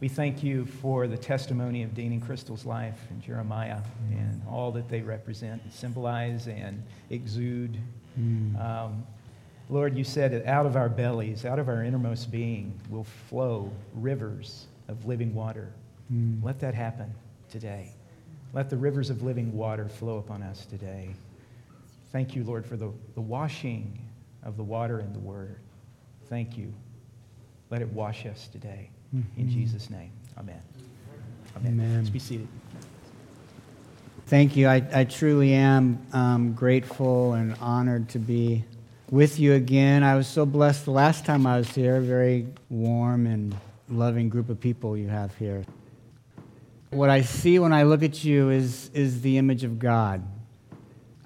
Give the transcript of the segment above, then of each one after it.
We thank you for the testimony of Dean and Crystal's life and Jeremiah and mm. all that they represent, symbolize, and exude. Mm. Um, Lord, you said that out of our bellies, out of our innermost being, will flow rivers of living water. Mm. Let that happen today. Let the rivers of living water flow upon us today. Thank you, Lord, for the, the washing of the water and the word. Thank you. Let it wash us today. In Jesus' name, amen. Amen. Amen. Let's be seated. Thank you. I, I truly am um, grateful and honored to be with you again. I was so blessed the last time I was here. Very warm and loving group of people you have here. What I see when I look at you is, is the image of God.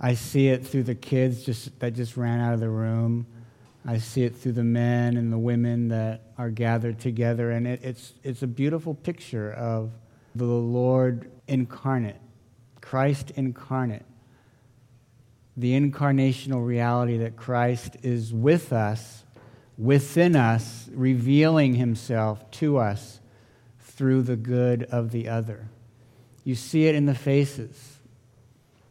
I see it through the kids just, that just ran out of the room. I see it through the men and the women that are gathered together. And it, it's, it's a beautiful picture of the Lord incarnate, Christ incarnate. The incarnational reality that Christ is with us, within us, revealing himself to us through the good of the other. You see it in the faces.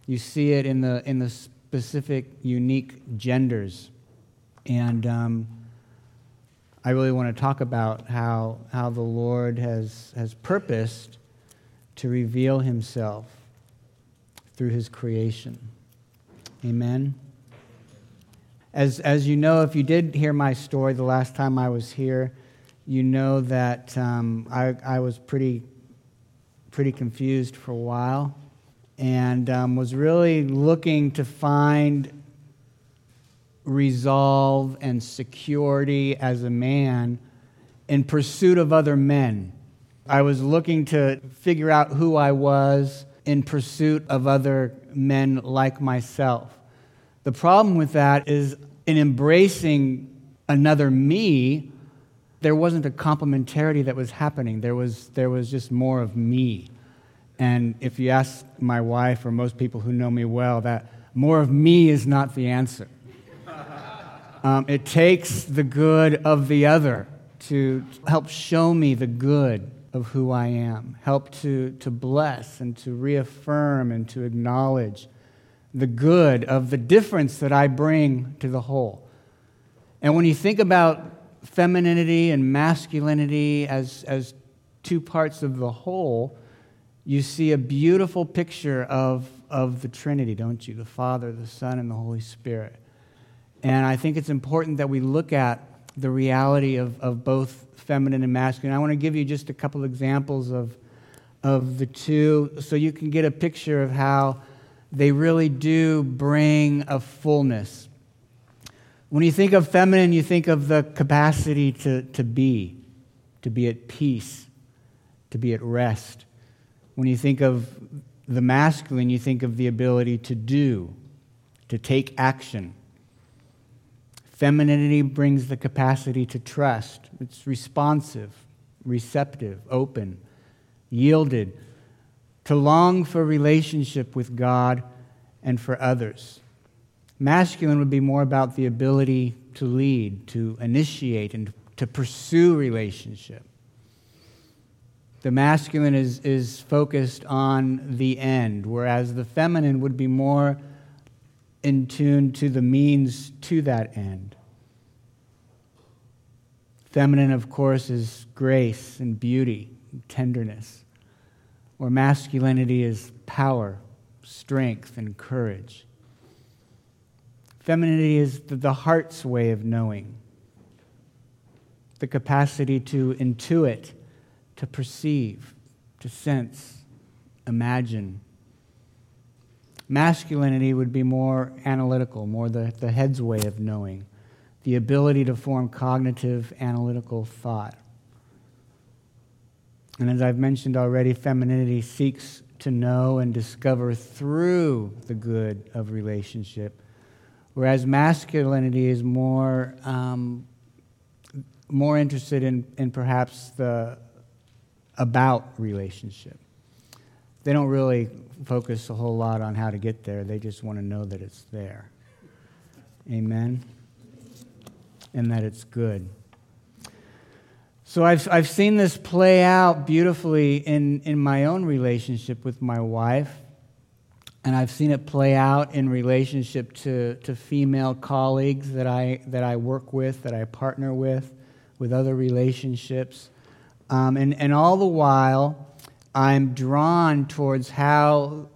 You see it in the, in the specific, unique genders. And um, I really want to talk about how, how the Lord has, has purposed to reveal himself through his creation. Amen. As, as you know, if you did hear my story the last time I was here, you know that um, I, I was pretty, pretty confused for a while and um, was really looking to find resolve and security as a man in pursuit of other men. I was looking to figure out who I was in pursuit of other men like myself. The problem with that is in embracing another me, there wasn't a complementarity that was happening. There was, there was just more of me. And if you ask my wife or most people who know me well, that more of me is not the answer. Um, it takes the good of the other to help show me the good of who I am, help to, to bless and to reaffirm and to acknowledge the good of the difference that I bring to the whole. And when you think about femininity and masculinity as, as two parts of the whole, you see a beautiful picture of, of the Trinity, don't you? The Father, the Son, and the Holy Spirit. And I think it's important that we look at the reality of, of both feminine and masculine. I want to give you just a couple examples of, of the two so you can get a picture of how they really do bring a fullness. When you think of feminine, you think of the capacity to, to be, to be at peace, to be at rest. When you think of the masculine, you think of the ability to do, to take action. Femininity brings the capacity to trust. It's responsive, receptive, open, yielded, to long for relationship with God and for others. Masculine would be more about the ability to lead, to initiate, and to pursue relationship. The masculine is, is focused on the end, whereas the feminine would be more in tune to the means to that end. Feminine, of course, is grace and beauty, and tenderness, or masculinity is power, strength, and courage. Femininity is the heart's way of knowing, the capacity to intuit, to perceive, to sense, imagine. Masculinity would be more analytical, more the, the head's way of knowing, the ability to form cognitive, analytical thought. And as I've mentioned already, femininity seeks to know and discover through the good of relationship, whereas masculinity is more, um, more interested in, in perhaps the about relationship. They don't really focus a whole lot on how to get there, they just want to know that it's there. Amen? And that it's good. So I've, I've seen this play out beautifully in, in my own relationship with my wife. And I've seen it play out in relationship to, to female colleagues that I, that I work with, that I partner with, with other relationships. Um, and, and all the while, I'm drawn towards how,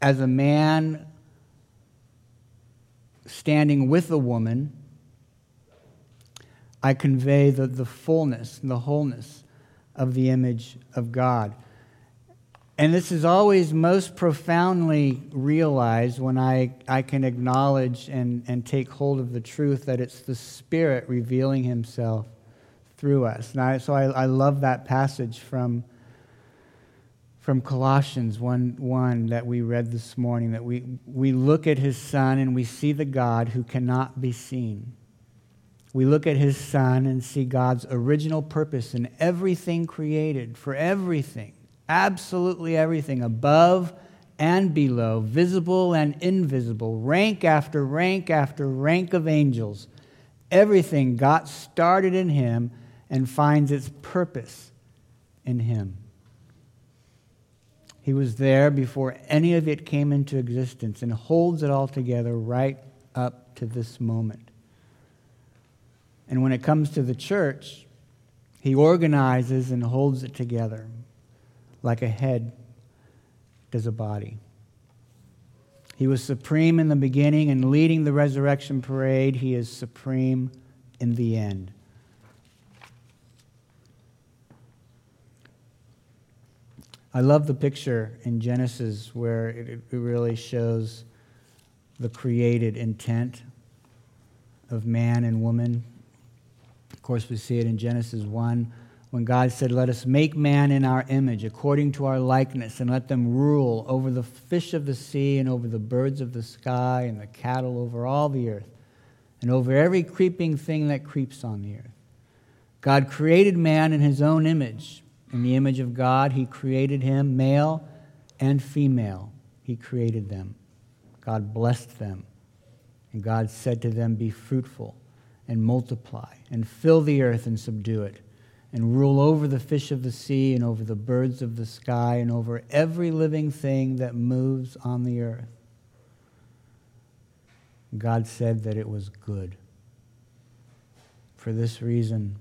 as a man standing with a woman, I convey the, the fullness and the wholeness of the image of God. And this is always most profoundly realized when I, I can acknowledge and, and take hold of the truth that it's the Spirit revealing Himself through us. And I, so I, I love that passage from, from Colossians 1 1 that we read this morning that we, we look at His Son and we see the God who cannot be seen. We look at His Son and see God's original purpose in everything created, for everything absolutely everything, above and below, visible and invisible, rank after rank after rank of angels. Everything got started in Him and finds its purpose in Him. He was there before any of it came into existence and holds it all together right up to this moment. And when it comes to the church, He organizes and holds it together like a head does a body. He was supreme in the beginning and leading the resurrection parade. He is supreme in the end. I love the picture in Genesis where it, really shows the created intent of man and woman. Of course, we see it in Genesis 1 when God said, Let us make man in our image, according to our likeness, and let them rule over the fish of the sea, and over the birds of the sky, and the cattle over all the earth, and over every creeping thing that creeps on the earth. God created man in his own image. In the image of God, he created him, male and female. He created them. God blessed them. And God said to them, Be fruitful and multiply, and fill the earth and subdue it and rule over the fish of the sea and over the birds of the sky and over every living thing that moves on the earth. God said that it was good. For this reason,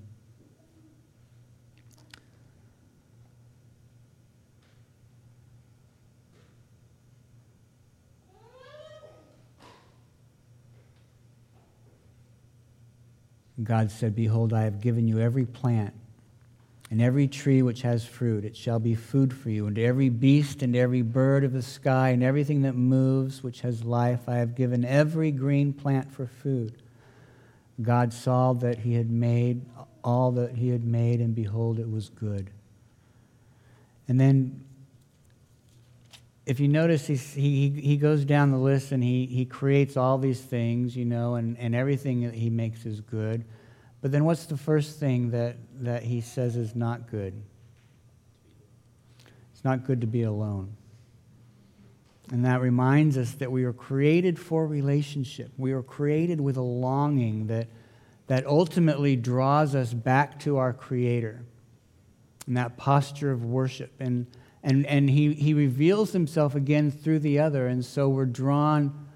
God said, Behold, I have given you every plant and every tree which has fruit, it shall be food for you. And every beast and every bird of the sky and everything that moves, which has life, I have given every green plant for food. God saw that he had made all that he had made, and behold, it was good. And then, if you notice, he, he, he goes down the list and he, he creates all these things, you know, and, and everything that he makes is good. But then what's the first thing that, that he says is not good? It's not good to be alone. And that reminds us that we are created for relationship. We are created with a longing that, that ultimately draws us back to our Creator and that posture of worship. And, and, and he, he reveals himself again through the other. And so we're drawn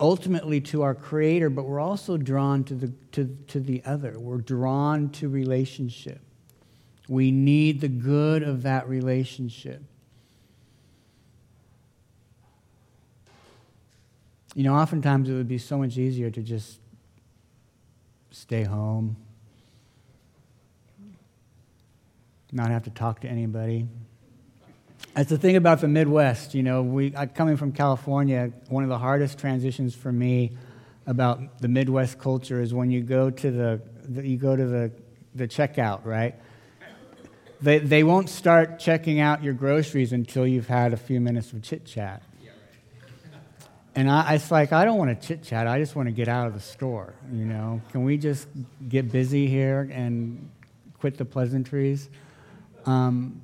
ultimately to our Creator, but we're also drawn to the, to, to the other. We're drawn to relationship. We need the good of that relationship. You know, oftentimes it would be so much easier to just stay home, not have to talk to anybody. That's the thing about the Midwest. You know, we, coming from California, one of the hardest transitions for me about the Midwest culture is when you go to the, the you go to the, the checkout, right? They, they won't start checking out your groceries until you've had a few minutes of chit chat. And I, it's like, I don't want to chit chat. I just want to get out of the store. You know, can we just get busy here and quit the pleasantries? Um,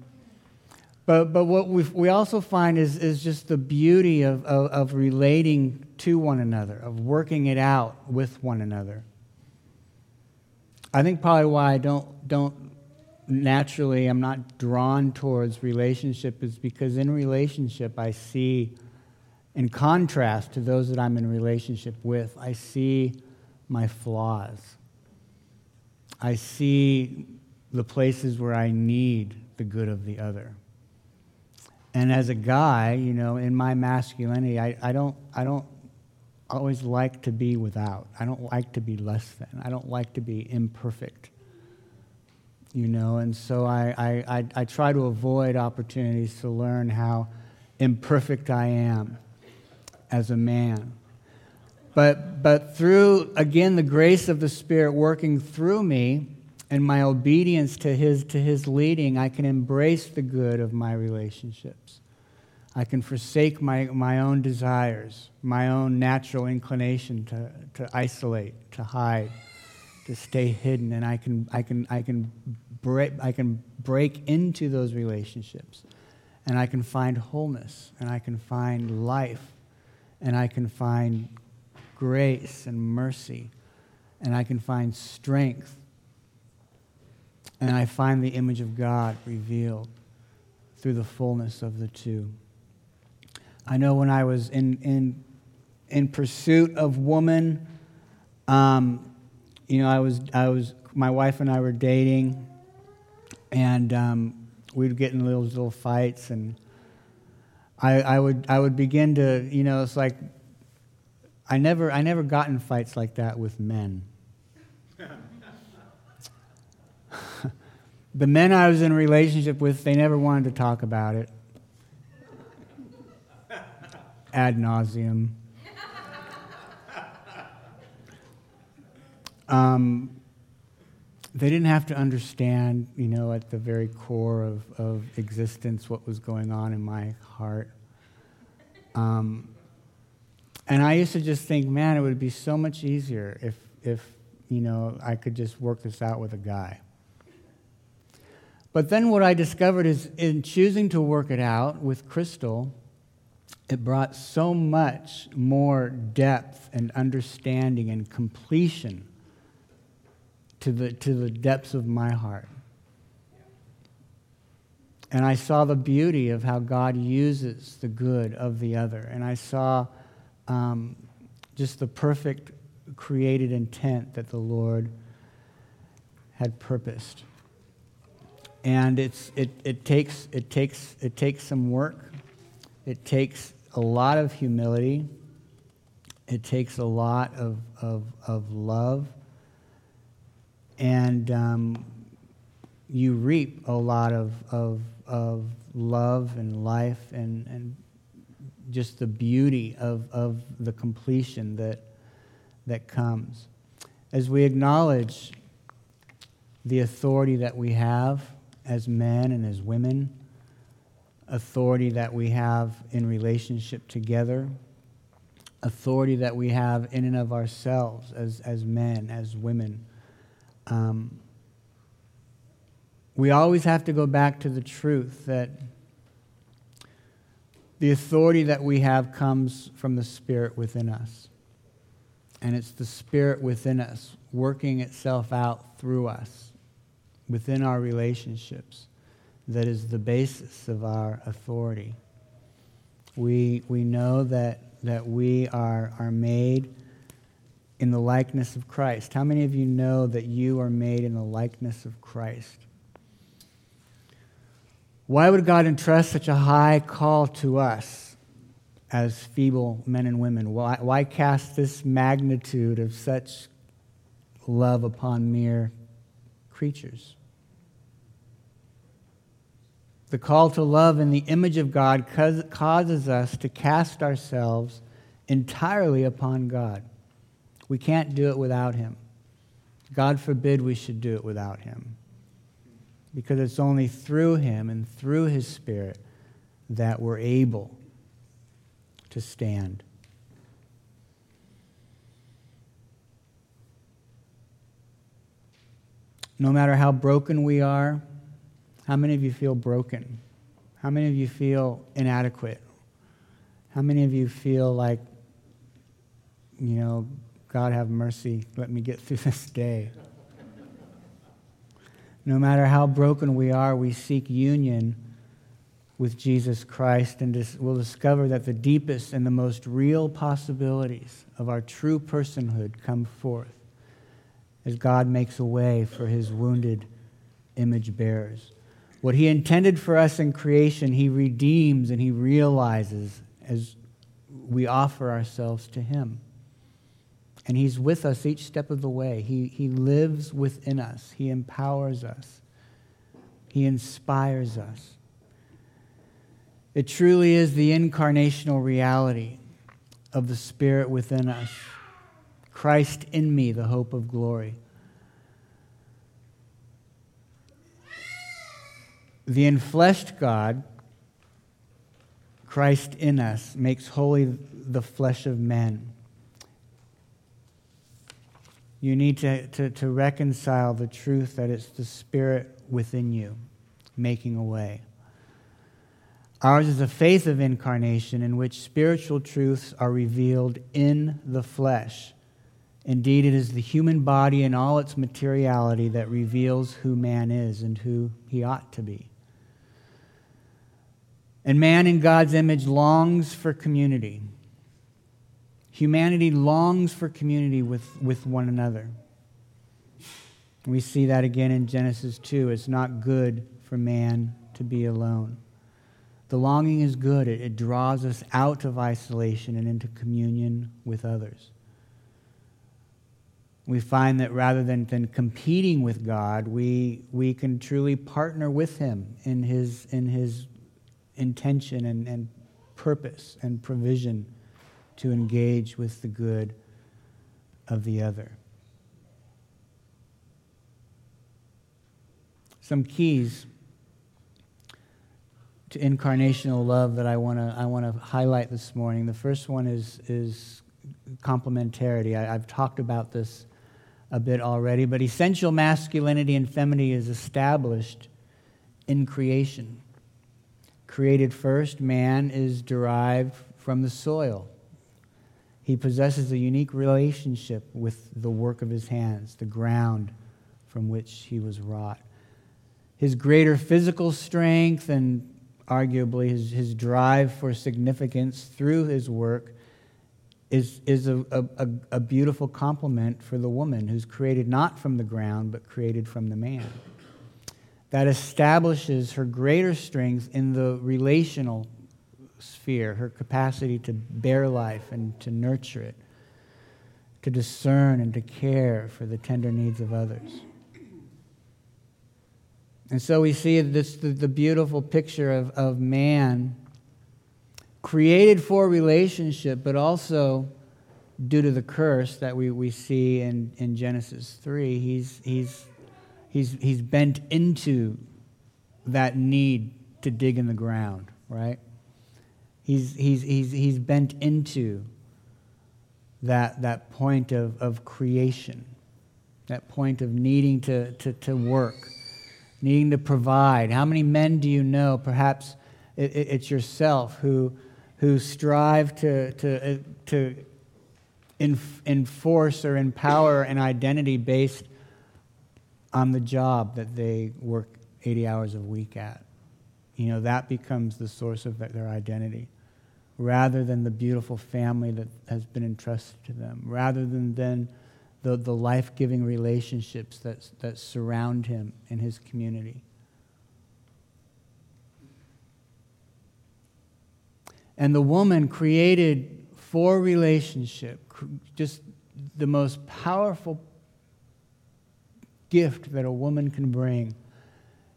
but, but what we, we also find is, is just the beauty of, of, of relating to one another, of working it out with one another. I think probably why I don't, don't naturally I'm not drawn towards relationship is because in relationship I see, in contrast to those that I'm in relationship with, I see my flaws. I see the places where I need the good of the other. And as a guy, you know, in my masculinity, I, I, don't, I don't always like to be without. I don't like to be less than. I don't like to be imperfect. You know, and so I, I, I, I try to avoid opportunities to learn how imperfect I am as a man. But, but through, again, the grace of the Spirit working through me and my obedience to his, to his leading, I can embrace the good of my relationships. I can forsake my, my own desires, my own natural inclination to, to isolate, to hide, to stay hidden, and I can, I can, I can, break, I can break into those relationships, and I can find wholeness, and I can find life, and I can find grace and mercy, and I can find strength, and I find the image of God revealed through the fullness of the two. I know when I was in, in, in pursuit of woman, um, you know, I was, I was, my wife and I were dating, and um, we'd get in little, little fights, and I, I, would, I would begin to, you know, it's like I never, I never got in fights like that with men. The men I was in a relationship with, they never wanted to talk about it. Ad nauseam. Um, they didn't have to understand, you know, at the very core of, of existence what was going on in my heart. Um, and I used to just think, man, it would be so much easier if, if you know, I could just work this out with a guy. But then what I discovered is in choosing to work it out with Crystal, it brought so much more depth and understanding and completion to the, to the depths of my heart. And I saw the beauty of how God uses the good of the other. And I saw um, just the perfect created intent that the Lord had purposed. And it's, it, it, takes, it, takes, it takes some work, it takes a lot of humility, it takes a lot of, of, of love, and um, you reap a lot of, of, of love and life and, and just the beauty of, of the completion that, that comes. As we acknowledge the authority that we have as men and as women, authority that we have in relationship together, authority that we have in and of ourselves as, as men, as women. Um, we always have to go back to the truth that the authority that we have comes from the Spirit within us. And it's the Spirit within us working itself out through us, within our relationships, that is the basis of our authority. We, we know that, that we are, are made in the likeness of Christ. How many of you know that you are made in the likeness of Christ? Why would God entrust such a high call to us as feeble men and women? Why, why cast this magnitude of such love upon mere creatures? The call to love in the image of God causes us to cast ourselves entirely upon God. We can't do it without Him. God forbid we should do it without Him because it's only through Him and through His Spirit that we're able to stand. No matter how broken we are, how many of you feel broken? How many of you feel inadequate? How many of you feel like, you know, God have mercy, let me get through this day? No matter how broken we are, we seek union with Jesus Christ, and we'll discover that the deepest and the most real possibilities of our true personhood come forth as God makes a way for his wounded image bearers. What he intended for us in creation, he redeems and he realizes as we offer ourselves to him. And he's with us each step of the way. He, he lives within us, he empowers us, he inspires us. It truly is the incarnational reality of the Spirit within us. Christ in me, the hope of glory. The enfleshed God, Christ in us, makes holy the flesh of men. You need to, to, to reconcile the truth that it's the Spirit within you making a way. Ours is a faith of incarnation in which spiritual truths are revealed in the flesh. Indeed, it is the human body in all its materiality that reveals who man is and who he ought to be. And man in God's image longs for community. Humanity longs for community with, with one another. We see that again in Genesis 2. It's not good for man to be alone. The longing is good, it, it draws us out of isolation and into communion with others. We find that rather than, than competing with God, we, we can truly partner with Him in His, in his intention and, and purpose and provision to engage with the good of the other. Some keys to incarnational love that I want to I want to highlight this morning. The first one is is complementarity. I, I've talked about this a bit already, but essential masculinity and femininity is established in creation. Created first, man is derived from the soil. He possesses a unique relationship with the work of his hands, the ground from which he was wrought. His greater physical strength and arguably his, his drive for significance through his work is, is a, a, a beautiful complement for the woman who's created not from the ground, but created from the man. That establishes her greater strength in the relational sphere, her capacity to bear life and to nurture it, to discern and to care for the tender needs of others. And so we see this, the, the beautiful picture of, of man created for relationship, but also due to the curse that we, we see in, in Genesis 3, he's, he's, he's, he's bent into that need to dig in the ground, right? He's, he's, he's, he's bent into that, that point of, of creation, that point of needing to, to, to work needing to provide. How many men do you know, perhaps it's yourself, who, who strive to, to, uh, to enforce or empower an identity based on the job that they work 80 hours a week at? You know, that becomes the source of their identity rather than the beautiful family that has been entrusted to them, rather than, than the, the life giving relationships that, that surround him in his community. And the woman created for relationship, just the most powerful gift that a woman can bring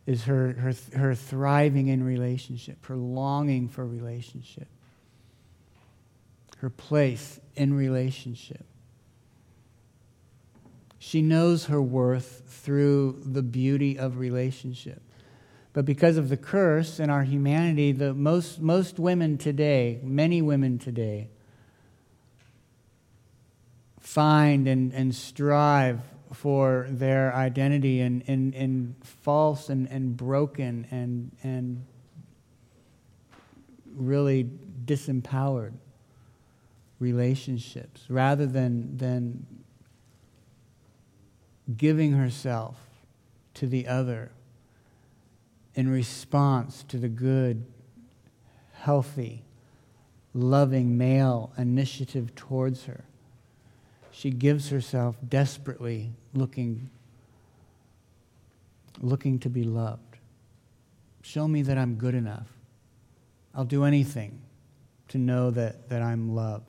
is her, her, her thriving in relationship, her longing for relationship, her place in relationship. She knows her worth through the beauty of relationship. But because of the curse in our humanity, the most, most women today, many women today, find and, and strive for their identity and, in, in false and, and broken and, and really disempowered relationships rather than, than giving herself to the other in response to the good, healthy, loving male initiative towards her. She gives herself desperately looking looking to be loved. Show me that I'm good enough. I'll do anything to know that, that I'm loved.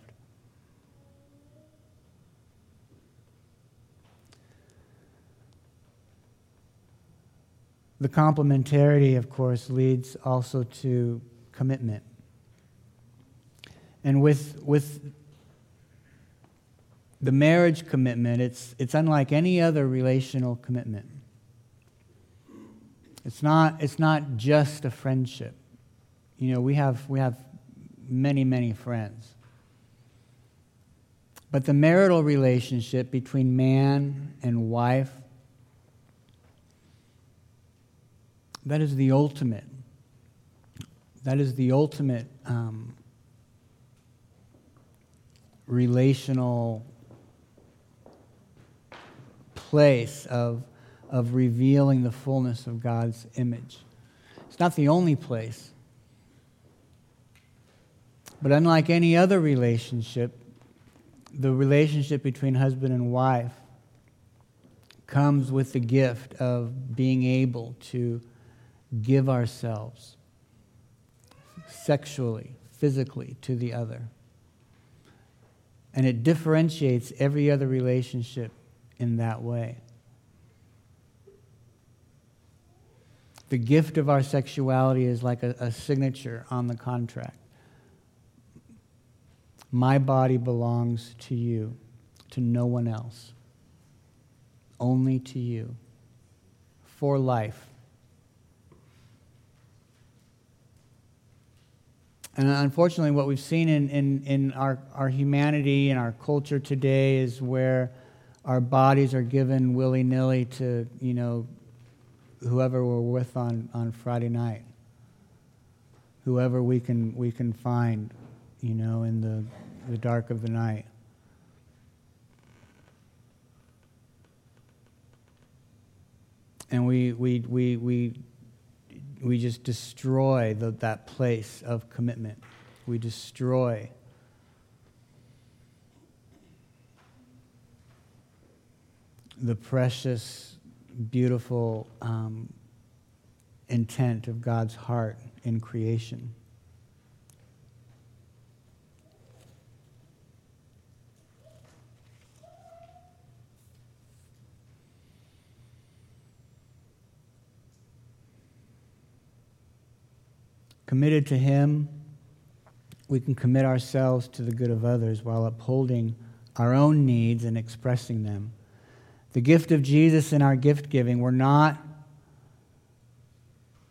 The complementarity, of course, leads also to commitment. And with, with the marriage commitment, it's, it's unlike any other relational commitment. It's not, it's not just a friendship. You know, we have, we have many, many friends. But the marital relationship between man and wife, that is the ultimate. That is the ultimate um, relational place of, of revealing the fullness of God's image. It's not the only place. But unlike any other relationship, the relationship between husband and wife comes with the gift of being able to give ourselves sexually, physically to the other. And it differentiates every other relationship in that way. The gift of our sexuality is like a, a signature on the contract. My body belongs to you, to no one else, only to you, for life. And unfortunately, what we've seen in, in, in our, our humanity and our culture today is where our bodies are given willy nilly to, you know, whoever we're with on, on Friday night, whoever we can, we can find, you know, in the, the dark of the night. And we, we, we, we, we just destroy the, that place of commitment. We destroy the precious, beautiful um, intent of God's heart in creation. Committed to Him, we can commit ourselves to the good of others while upholding our own needs and expressing them. The gift of Jesus in our gift giving, we're not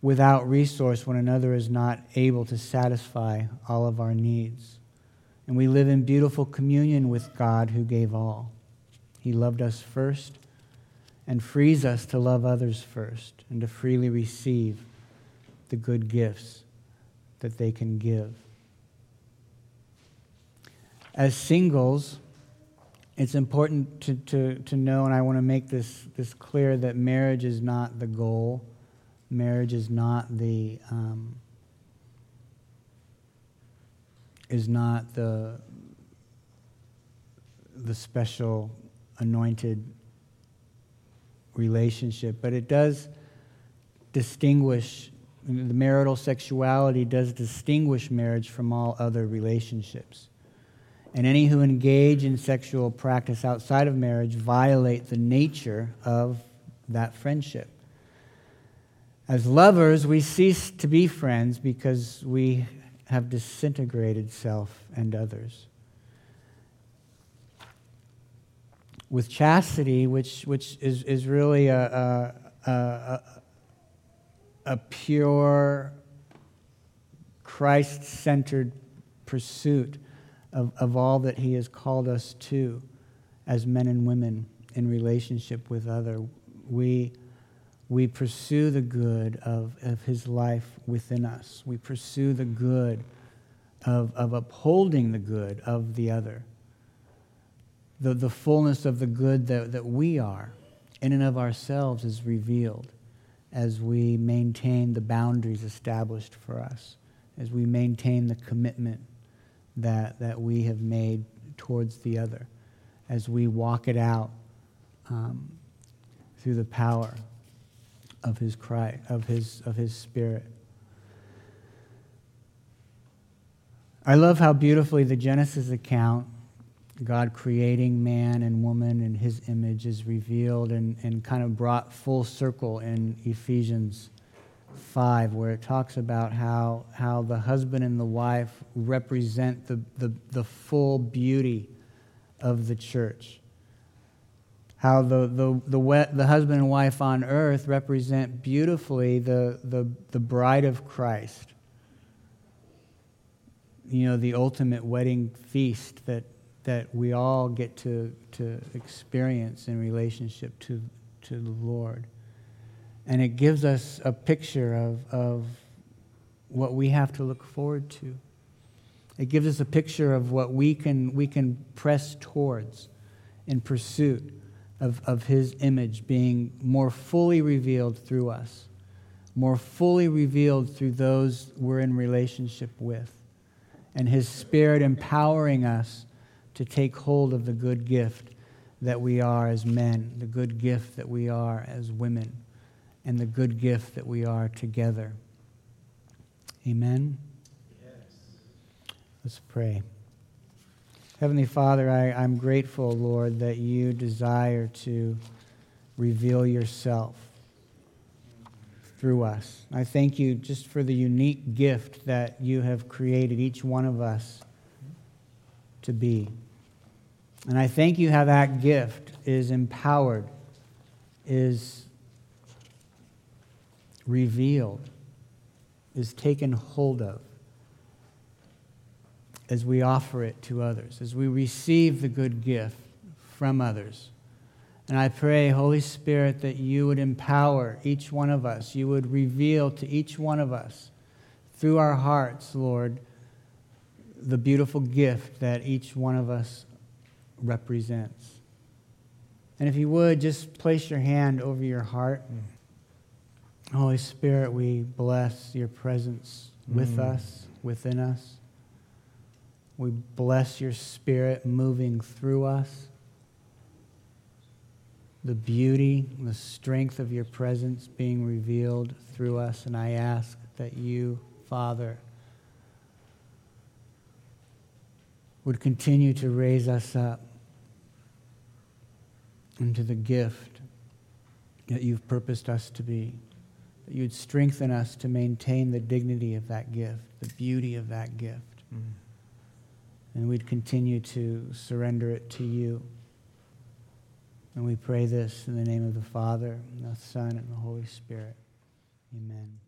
without resource when another is not able to satisfy all of our needs. And we live in beautiful communion with God who gave all. He loved us first and frees us to love others first and to freely receive the good gifts that they can give. As singles, it's important to, to, to know, and I want to make this, this clear, that marriage is not the goal. Marriage is not the um, is not the the special anointed relationship, but it does distinguish the marital sexuality does distinguish marriage from all other relationships. And any who engage in sexual practice outside of marriage violate the nature of that friendship. As lovers, we cease to be friends because we have disintegrated self and others. With chastity, which, which is, is really a, a, a, a pure, Christ centered pursuit of, of all that He has called us to as men and women in relationship with other. We, we pursue the good of, of His life within us. We pursue the good of, of upholding the good of the other, the, the fullness of the good that, that we are in and of ourselves is revealed as we maintain the boundaries established for us, as we maintain the commitment that, that we have made towards the other, as we walk it out um, through the power of his cry, of his, of his spirit. I love how beautifully the Genesis account, God creating man and woman in his image, is revealed and, and kind of brought full circle in Ephesians 5, where it talks about how, how the husband and the wife represent the, the, the full beauty of the church. How the, the, the, the husband and wife on earth represent beautifully the, the, the bride of Christ you know, the ultimate wedding feast that, that we all get to, to experience in relationship to, to the Lord. And it gives us a picture of, of what we have to look forward to. It gives us a picture of what we can, we can press towards in pursuit of, of His image being more fully revealed through us, more fully revealed through those we're in relationship with and His Spirit empowering us to take hold of the good gift that we are as men, the good gift that we are as women, and the good gift that we are together. Amen? Yes. Let's pray. Heavenly Father, I, I'm grateful, Lord, that you desire to reveal yourself through us. I thank you just for the unique gift that you have created each one of us to be. And I thank you how that gift is empowered, is revealed, is taken hold of as we offer it to others, as we receive the good gift from others. And I pray, Holy Spirit, that you would empower each one of us. You would reveal to each one of us through our hearts, Lord, the beautiful gift that each one of us represents. And if you would, just place your hand over your heart. Mm. Holy Spirit, we bless your presence with mm. us, within us. We bless your spirit moving through us the beauty, the strength of your presence being revealed through us. And I ask that you, Father, would continue to raise us up into the gift that you've purposed us to be. That you'd strengthen us to maintain the dignity of that gift, the beauty of that gift. Mm. And we'd continue to surrender it to you. And we pray this in the name of the Father, and the Son, and the Holy Spirit. Amen.